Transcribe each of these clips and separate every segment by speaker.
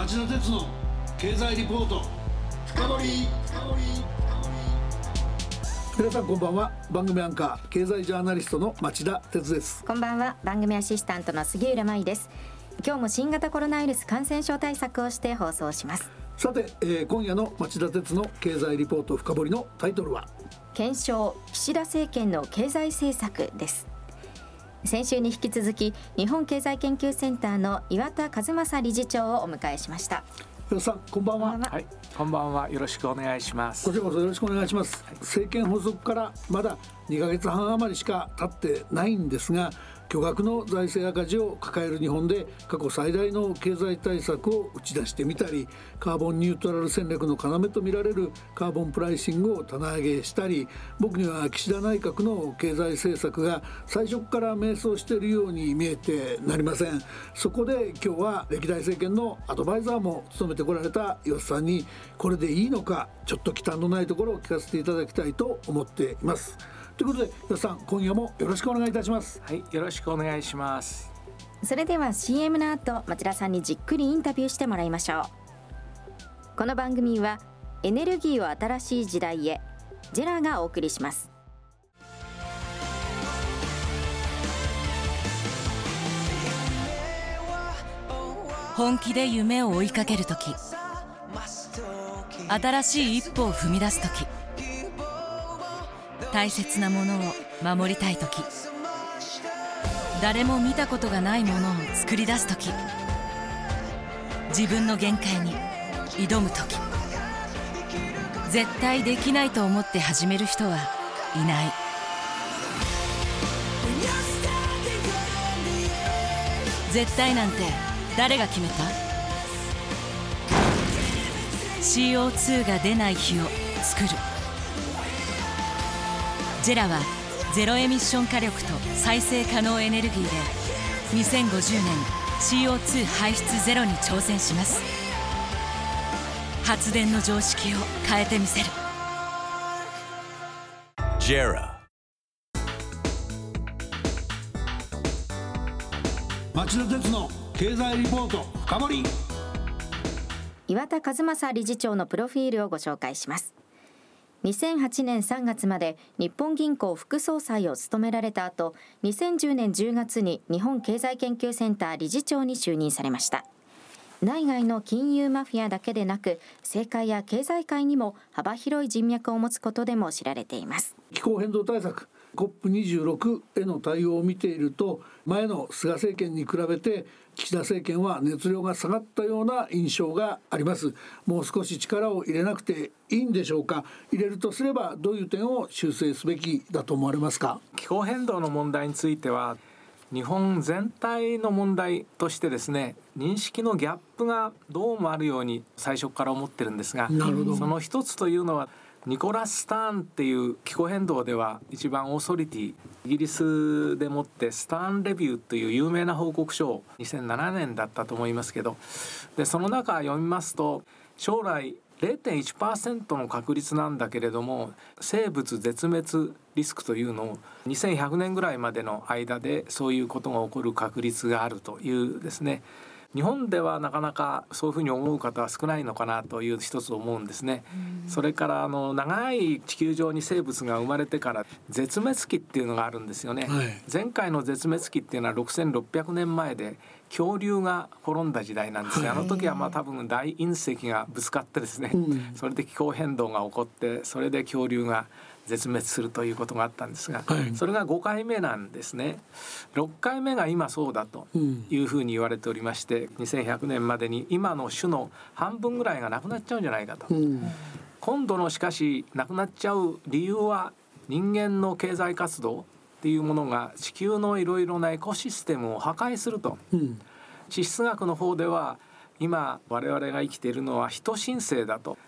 Speaker 1: 町田鉄の経済リポート。深掘皆さんこんばんは。番組アンカー経済ジャーナリストの町田鉄です。
Speaker 2: こんばんは。番組アシスタントの杉浦舞です。今日も新型コロナウイルス感染症対策をして放送します。
Speaker 1: さて、えー、今夜の町田鉄の経済リポート深掘りのタイトルは？
Speaker 2: 検証。岸田政権の経済政策です先週に引き続き日本経済研究センターの岩田和正理事長をお迎えしました。
Speaker 1: 岩田さんこんばんは。
Speaker 3: は。い。こんばんは。よろしくお願いします。
Speaker 1: こちらこそよろしくお願いします、はい、政権発足からまだ2ヶ月半余りしか経ってないんですが巨額の財政赤字を抱える日本で過去最大の経済対策を打ち出してみたりカーボンニュートラル戦略の要とみられるカーボンプライシングを棚上げしたり僕には岸田内閣の経済政策が最初から迷走しているように見えてなりませんそこで今日は歴代政権のアドバイザーも務めてこられた岩瀬さんにこれでいいのかちょっと忌憚のないところを聞かせていただきたいと思っています。ということで皆さん今夜もよろしくお願いいたします。
Speaker 3: はいよろしくお願いします。
Speaker 2: それでは CM の後町田さんにじっくりインタビューしてもらいましょう。この番組はエネルギーを新しい時代へジェラがお送りします。
Speaker 4: 本気で夢を追いかける時新しい一歩を踏み出す時大切なものを守りたい時。誰も見たことがないものを作り出す時。自分の限界に挑む時。絶対できないと思って始める人はいない。絶対なんて誰が決めた？CO2 が出ない日を作る。ジェラはゼロエミッション火力と再生可能エネルギーで2050年 CO2 排出ゼロに挑戦します。発電の常識を変えてみせる。ジェラ。
Speaker 1: 町田鉄の経済リポート深掘
Speaker 2: 岩田和正理事長のプロフィールをご紹介します2008年3月まで日本銀行副総裁を務められた後2010年10月に日本経済研究センター理事長に就任されました。内外の金融マフィアだけでなく政界や経済界にも幅広い人脈を持つことでも知られています。
Speaker 1: 気候変動対策 COP26 への対応を見ていると前の菅政権に比べて岸田政権は熱量が下がったような印象があります。もう少し力を入れなくていいんでしょうか。入れるとすればどういう点を修正すべきだと思われますか？
Speaker 3: 気候変動の問題については日本全体の問題としてですね認識のギャップがどうもあるように最初から思ってるんですがその一つというのはニコラス・スターンっていう気候変動では一番オーソリティイギリスでもってスターンレビューという有名な報告書を2007年だったと思いますけどでその中読みますと将来0.1%の確率なんだけれども生物絶滅リスクというのを2100年ぐらいまでの間でそういうことが起こる確率があるというですね。日本ではなかなかそういうふうに思う方は少ないのかなという一つ思うんですね。それからあの長い地球上に生物が生まれてから絶滅期っていうのがあるんですよね。はい、前回の絶滅期っていうのは6600年前で恐竜が滅んだ時代なんですが、あの時はまあ多分大隕石がぶつかってですね、それで気候変動が起こってそれで恐竜が絶滅するということがあったんですが、はい、それが5回目なんですね。6回目が今そうだというふうに言われておりまして、うん、2100年までに今の種の半分ぐらいがなくなっちゃうんじゃないかと、うん、今度のしかしなくなっちゃう理由は人間の経済活動っていうものが地球のいろいろなエコシステムを破壊すると、うん、地質学の方では今我々が生きているのは人申請だと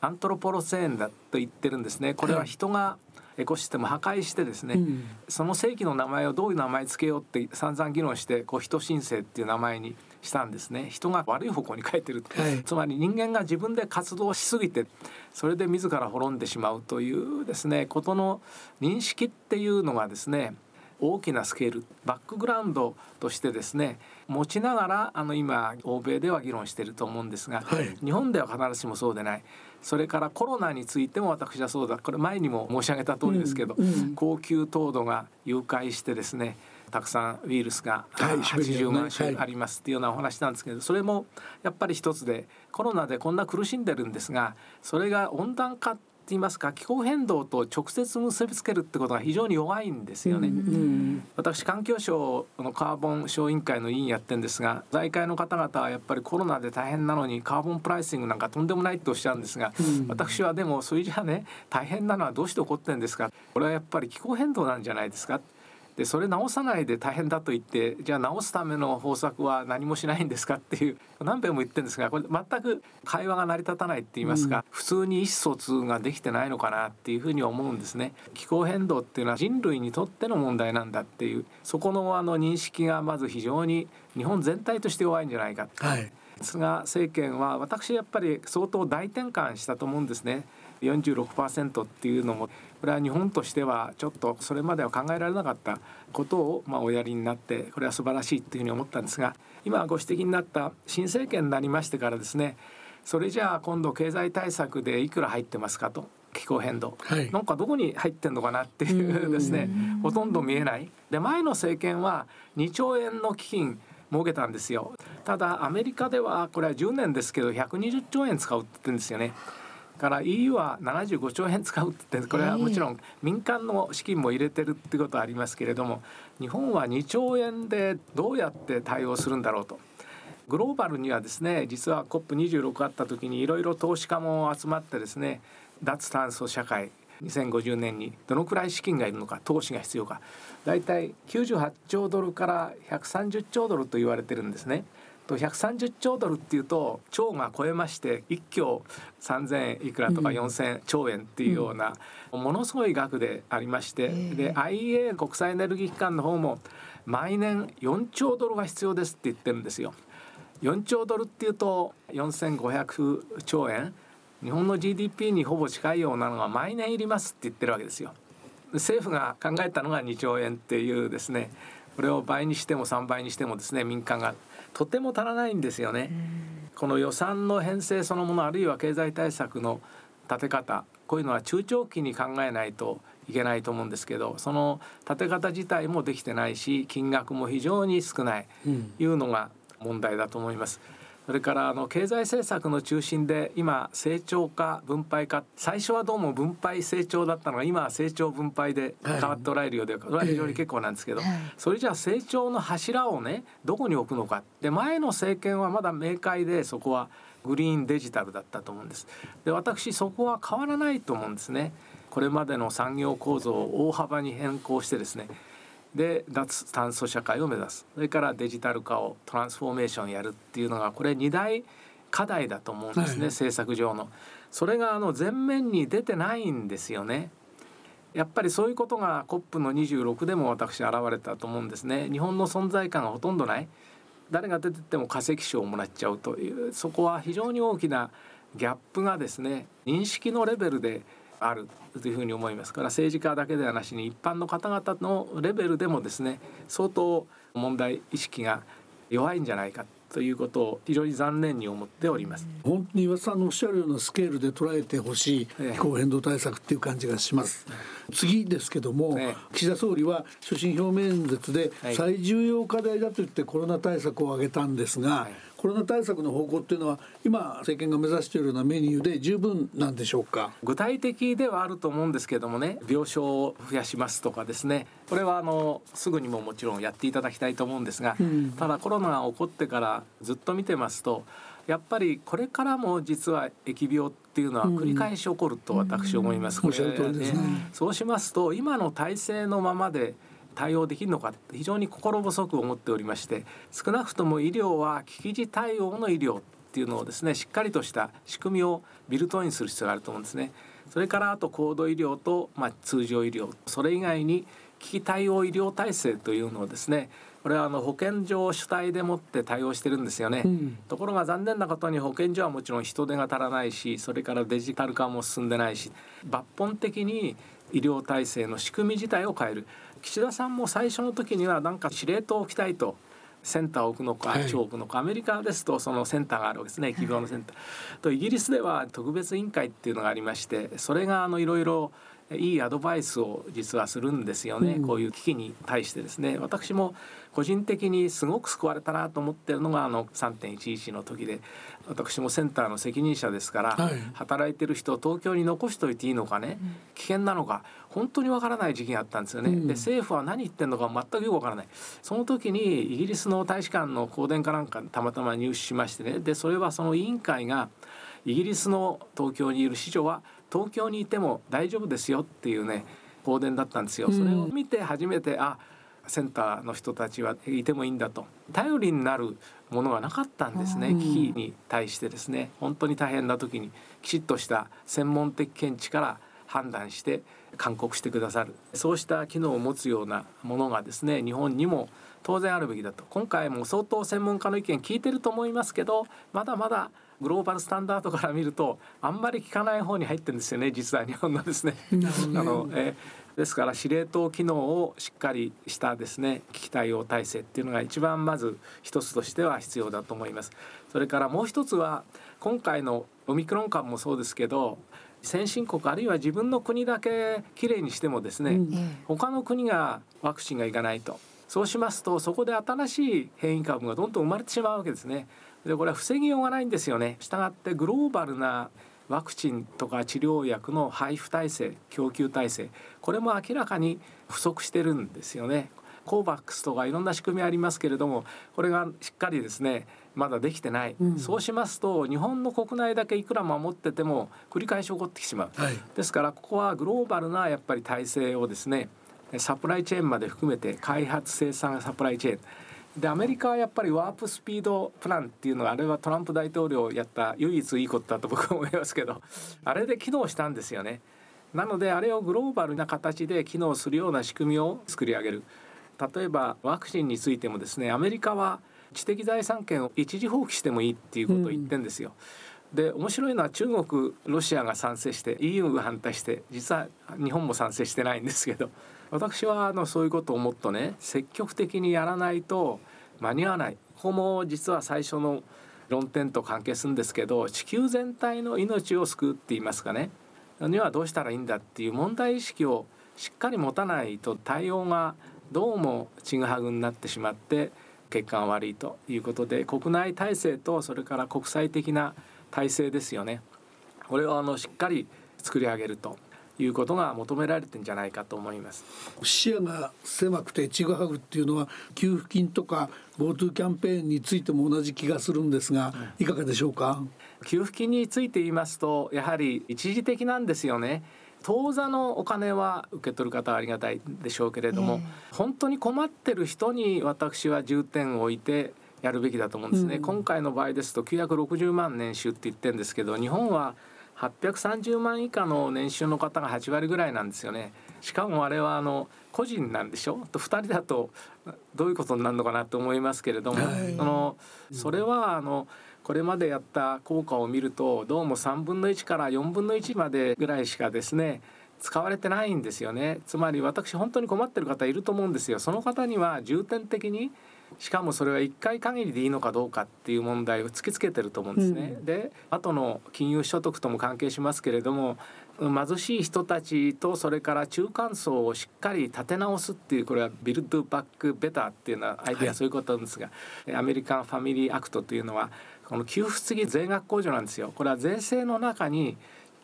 Speaker 3: アントロポロセーンだと言ってるんですね。これは人がエコシステム破壊してですね、うん、その正規の名前をどういう名前つけようって散々議論してこう人申請っていう名前にしたんですね。人が悪い方向に変えてる、はい、つまり人間が自分で活動しすぎてそれで自ら滅んでしまうというですねことの認識っていうのがですね大きなスケールバックグラウンドとしてですね持ちながらあの今欧米では議論していると思うんですが、はい、日本では必ずしもそうでない。それからコロナについても私はそうだ。これ前にも申し上げた通りですけど、うんうん、高級糖度が誘拐してですねたくさんウイルスが80万種ありますっていうようなお話なんですけどそれもやっぱり一つでコロナでこんな苦しんでるんですがそれが温暖化って言いますか気候変動と直接結びつけるってことが非常に弱いんですよね。うんうん、私環境省のカーボン省委員会の委員やってんですが財界の方々はやっぱりコロナで大変なのにカーボンプライシングなんかとんでもないっておっしゃるんですが、うん、私はでもそれじゃね大変なのはどうして起こってんですか。これはやっぱり気候変動なんじゃないですかでそれ直さないで大変だと言ってじゃあ直すための方策は何もしないんですかっていう何遍も言ってるんですがこれ全く会話が成り立たないって言いますか、うん、普通に意思疎通ができてないのかなっていうふうに思うんですね。気候変動っていうのは人類にとっての問題なんだっていうそこのあの認識がまず非常に日本全体として弱いんじゃないか。はい菅政権は私やっぱり相当大転換したと思うんですね。46%っていうのもこれは日本としてはちょっとそれまでは考えられなかったことをまあおやりになってこれは素晴らしいっていうふうに思ったんですが今ご指摘になった新政権になりましてからですねそれじゃあ今度経済対策でいくら入ってますかと気候変動、はい、なんかどこに入ってんのかなっていうですねほとんど見えない。で前の政権は2兆円の基金設けたんですよ。ただアメリカではこれは10年ですけど120兆円使うって言ってるんですよねから EU は75兆円使うってこれはもちろん民間の資金も入れてるってことはありますけれども日本は2兆円でどうやって対応するんだろうと。グローバルにはですね実は COP26 あった時にいろいろ投資家も集まってですね脱炭素社会2050年にどのくらい資金がいるのか投資が必要か大体98兆ドルから130兆ドルと言われてるんですね。と130兆ドルっていうと兆が超えまして1兆3,000いくらとか4,000兆円っていうような、ものすごい額でありまして、で IEA 国際エネルギー機関の方も毎年4兆ドルが必要ですって言ってるんですよ。4兆ドルっていうと4,500兆円日本の GDP にほぼ近いようなのが毎年いりますって言ってるわけですよ。政府が考えたのが2兆円っていうですねこれを倍にしても3倍にしてもですね民間がとても足らないんですよね。この予算の編成そのものあるいは経済対策の立て方こういうのは中長期に考えないといけないと思うんですけどその立て方自体もできてないし金額も非常に少ないいうのが問題だと思います。それからあの経済政策の中心で今成長か分配か最初はどうも分配成長だったのが今は成長分配で変わっておられるようで、これは非常に結構なんですけど、それじゃあ成長の柱をねどこに置くのかで前の政権はまだ明快でそこはグリーンデジタルだったと思うんです。で私そこは変わらないと思うんですね。これまでの産業構造を大幅に変更してですねで脱炭素社会を目指すそれからデジタル化をトランスフォーメーションやるっていうのがこれ2大課題だと思うんですね、はい、政策上の。それがあの前面に出てないんですよね。やっぱりそういうことが COP の26でも私現れたと思うんですね。日本の存在感がほとんどない。誰が出てっても化石賞をもらっちゃうというそこは非常に大きなギャップがですね認識のレベルであるというふうに思いますから政治家だけではなしに一般の方々のレベルでもですね相当問題意識が弱いんじゃないかということを非常に残念に思っております。
Speaker 1: 本当に岩田さんのおっしゃるようなスケールで捉えてほしい気候変動対策っていう感じがします、次ですけども、岸田総理は所信表明演説で最重要課題だと言ってコロナ対策を挙げたんですが、コロナ対策の方向っていうのは今政権が目指しているようなメニューで十分なんでしょうか？
Speaker 3: 具体的ではあると思うんですけどもね病床を増やしますとかですねこれはあのすぐにももちろんやっていただきたいと思うんですが、うん、ただコロナが起こってからずっと見てますとやっぱりこれからも実は疫病っていうのは繰り返し起こると私思います。
Speaker 1: うん、
Speaker 3: こね、そうしますと今の体制のままで対応できるのか非常に心細く思っておりまして少なくとも医療は危機時対応の医療っていうのをですねしっかりとした仕組みをビルトインする必要があると思うんですね。それからあと高度医療と、まあ、通常医療それ以外に危機対応医療体制というのをですねこれはあの保健所主体でもって対応してるんですよね、うん、ところが残念なことに保健所はもちろん人手が足らないしそれからデジタル化も進んでないし抜本的に医療体制の仕組み自体を変える岸田さんも最初の時にはなんか司令塔を置きたいとセンターを置くのか地を置くのか、はい、アメリカですとそのセンターがあるわけですね。疫病のセンター。とイギリスでは特別委員会っていうのがありましてそれがあのいろいろいいアドバイスを実はするんですよね、うん、こういう危機に対してですね。私も個人的にすごく救われたなと思ってるのがあの3.11の時で私もセンターの責任者ですから、はい、働いてる人を東京に残しておいていいのかね、うん、危険なのか本当にわからない時期があったんですよね、うん、で政府は何言ってんのか全くよくわからない。その時にイギリスの大使館の香典かなんかたまたま入手しましてね。でそれはその委員会がイギリスの東京にいる市長は東京にいても大丈夫ですよっていうね香典だったんですよ。それを見て初めてあセンターの人たちはいてもいいんだと。頼りになるものがなかったんですね危機に対してですね。本当に大変な時にきちっとした専門的見地から判断して勧告してくださる。そうした機能を持つようなものがですね日本にも当然あるべきだと。今回も相当専門家の意見聞いてると思いますけどまだまだグローバルスタンダードから見るとあんまり効かない方に入ってるんですよね実は日本のですね。あのえですから司令塔機能をしっかりしたですね危機対応体制っていうのが一番まず一つとしては必要だと思います。それからもう一つは今回のオミクロン株もそうですけど先進国あるいは自分の国だけきれいにしてもですね、うん、他の国がワクチンがいかないとそうしますとそこで新しい変異株がどんどん生まれてしまうわけですね。でこれは防ぎようがないんですよね。したがってグローバルなワクチンとか治療薬の配布体制供給体制これも明らかに不足してるんですよね。コーバックスとかいろんな仕組みありますけれどもこれがしっかりですねまだできてない、うん、そうしますと日本の国内だけいくら守ってても繰り返し起こってしまう、はい、ですからここはグローバルなやっぱり体制をですねサプライチェーンまで含めて開発生産サプライチェーンでアメリカはやっぱりワープスピードプランっていうのはあれはトランプ大統領やった唯一いいことだと僕は思いますけど あれで機能したんですよね。なのであれをグローバルな形で機能するような仕組みを作り上げる例えばワクチンについてもですねアメリカは知的財産権を一時放棄してもいいっていうことを言ってんですよ。うん、で面白いのは中国ロシアが賛成して EU が反対して実は日本も賛成してないんですけど私はあのそういうことをもっとね積極的にやらないと間に合わない。ここも実は最初の論点と関係するんですけど地球全体の命を救うって言いますかね。にはどうしたらいいんだっていう問題意識をしっかり持たないと対応がどうもちぐはぐになってしまって結果が悪いということで国内体制とそれから国際的な体制ですよね。これをあのしっかり作り上げると。いうことが求められてんじゃないかと思います。
Speaker 1: 視野が狭くてちぐはぐっていうのは給付金とか GoTo キャンペーンについても同じ気がするんですが、いかがでしょうか？
Speaker 3: 給付金について言いますとやはり一時的なんですよね。当座のお金は受け取る方はありがたいでしょうけれども、えー、本当に困ってる人に私は重点を置いてやるべきだと思うんですね、うん、今回の場合ですと960万年収って言ってるんですけど日本は830万以下の年収の方が8割ぐらいなんですよね。しかもあれはあの個人なんでしょ？と2人だとどういうことになるのかなと思いますけれども、はい、そのそれはあのこれまでやった効果を見るとどうも3分の1から4分の1までぐらいしかですね使われてないんですよね。つまり私本当に困ってる方いると思うんですよ。その方には重点的にしかもそれは1回限りでいいのかどうかっていう問題を突きつけてると思うんですね。うん、で後の金融所得とも関係しますけれども貧しい人たちとそれから中間層をしっかり立て直すっていうこれはビルドバックベターっていうのはアイデアそういうことなんですが、はい、 American Family Act というのはこの給付付き税額控除なんですよ。これは税制の中に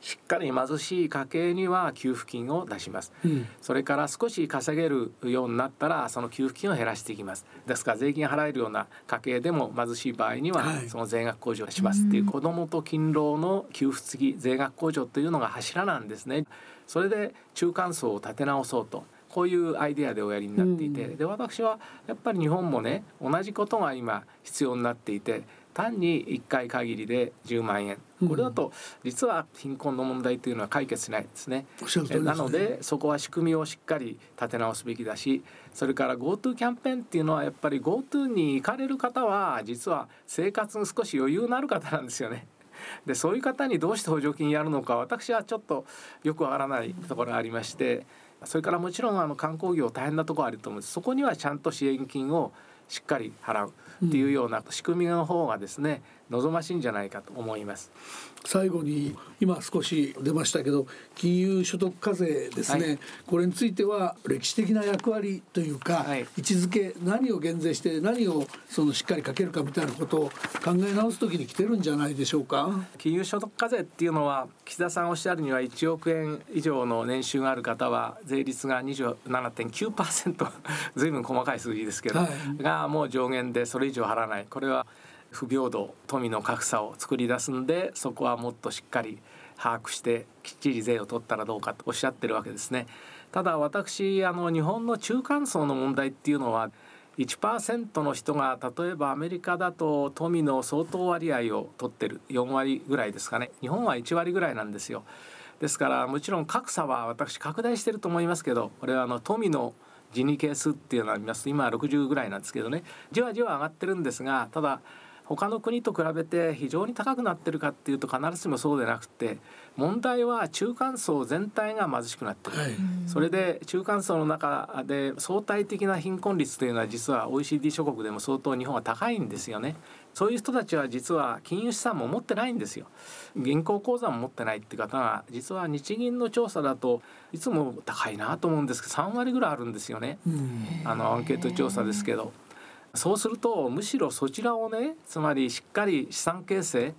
Speaker 3: しっかり貧しい家計には給付金を出します、うん、それから少し稼げるようになったらその給付金を減らしていきます。ですから税金払えるような家計でも貧しい場合にはその税額控除をします。っていう、子どもと勤労の給付付き税額控除というのが柱なんですね。それで中間層を立て直そうと。こういうアイデアでおやりになっていて、で私はやっぱり日本もね同じことが今必要になっていて単に1回限りで10万円これだと実は貧困の問題というのは解決しないですね。
Speaker 1: ね
Speaker 3: なのでそこは仕組みをしっかり立て直すべきだしそれから GoTo キャンペーンっていうのはやっぱり GoTo に行かれる方は実は生活に少し余裕のある方なんですよね。でそういう方にどうして補助金やるのか私はちょっとよくわからないところがありましてそれからもちろんあの観光業大変なところあると思うんですそこにはちゃんと支援金をしっかり払うっていうような仕組みの方がですね、望ましいんじゃないかと思います。
Speaker 1: 最後に今少し出ましたけど金融所得課税ですね、はい、これについては歴史的な役割というか、はい、位置づけ何を減税して何をそのしっかりかけるかみたいなことを考え直す時に来てるんじゃないでしょうか？
Speaker 3: 金融所得課税っていうのは岸田さんおっしゃるには1億円以上の年収がある方は税率が27.9%ずいぶん細かい数字ですけど、はい、がもう上限でそれ以上払わない。これは不平等富の格差を作り出すんでそこはもっとしっかり把握してきっちり税を取ったらどうかとおっしゃってるわけですね。ただ私あの日本の中間層の問題っていうのは1%の人が例えばアメリカだと富の相当割合を取ってる4割ぐらいですかね日本は1割ぐらいなんですよ。ですからもちろん格差は私拡大してると思いますけどこれはあの富のジニ係数っていうのは見ますと今は60ぐらいなんですけどねじわじわ上がってるんですがただ他の国と比べて非常に高くなってるかっていうと必ずしもそうでなくて問題は中間層全体が貧しくなってる、はい、それで中間層の中で相対的な貧困率というのは実は OECD 諸国でも相当日本は高いんですよね。そういう人たちは実は金融資産も持ってないんですよ。銀行口座も持ってないって方が実は日銀の調査だといつも高いなと思うんですけど3割ぐらいあるんですよね。あのアンケート調査ですけど。そうするとむしろそちらをねつまりしっかり資産形成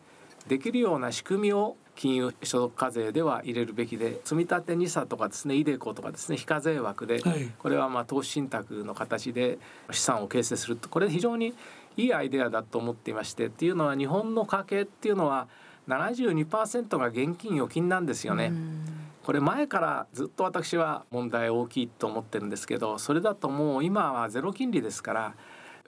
Speaker 3: できるような仕組みを金融所得課税では入れるべきで積立 NISA とかですね iDeCo とかですね非課税枠で、これはまあ投資信託の形で資産を形成すると。これ非常にいいアイデアだと思っていましてっていうのは日本の家計っていうのは72%が現金預金なんですよね。これ前からずっと私は問題大きいと思ってるんですけどそれだともう今はゼロ金利ですから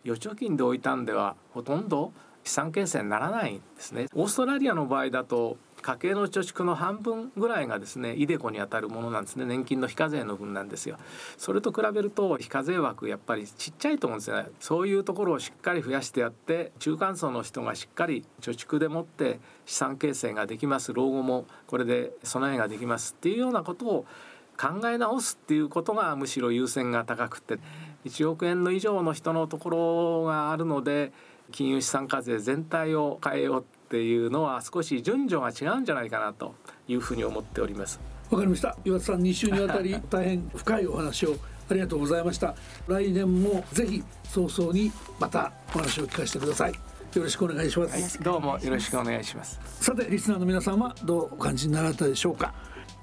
Speaker 3: 預貯金で置いたんではほとんど資産形成にならないんですね。オーストラリアの場合だと家計の貯蓄の半分ぐらいがですねイデコにあたるものなんですね。年金の非課税の分なんですよそれと比べると非課税枠やっぱりちっちゃいと思うんですよね。そういうところをしっかり増やしてやって中間層の人がしっかり貯蓄でもって資産形成ができます。老後もこれで備えができますっていうようなことを考え直すっていうことがむしろ優先が高くて。1億円の以上の人のところがあるので金融資産課税全体を変えようっていうのは少し順序が違うんじゃないかなというふうに思っております。
Speaker 1: わかりました。岩田さん2週にわたり大変深いお話をありがとうございました。来年もぜひ早々にまたお話を聞かせてください。よろしくお願いします、
Speaker 3: はい、どうもよろしくお願いします。
Speaker 1: さてリスナーの皆さんはどうお感じになられたでしょうか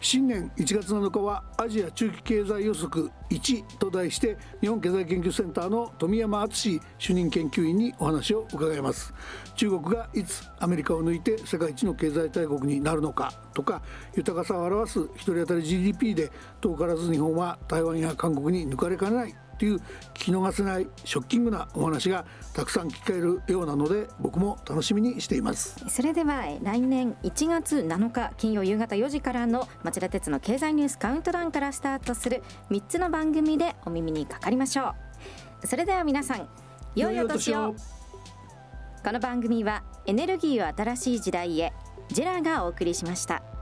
Speaker 1: 新年1月7日はアジア中期経済予測1と題して日本経済研究センターの富山敦主任研究員にお話を伺います。中国がいつアメリカを抜いて世界一の経済大国になるのかとか豊かさを表す1人当たり GDP で遠からず日本は台湾や韓国に抜かれかねない。っていう聞き逃せないショッキングなお話がたくさん聞かれるようなので僕も楽しみにしています。
Speaker 2: それでは来年1月7日金曜夕方4時からの町田鉄の経済ニュースカウントダウンからスタートする3つの番組でお耳にかかりましょう。それでは皆さん良いお年を。この番組はエネルギーを新しい時代へジェラがお送りしました。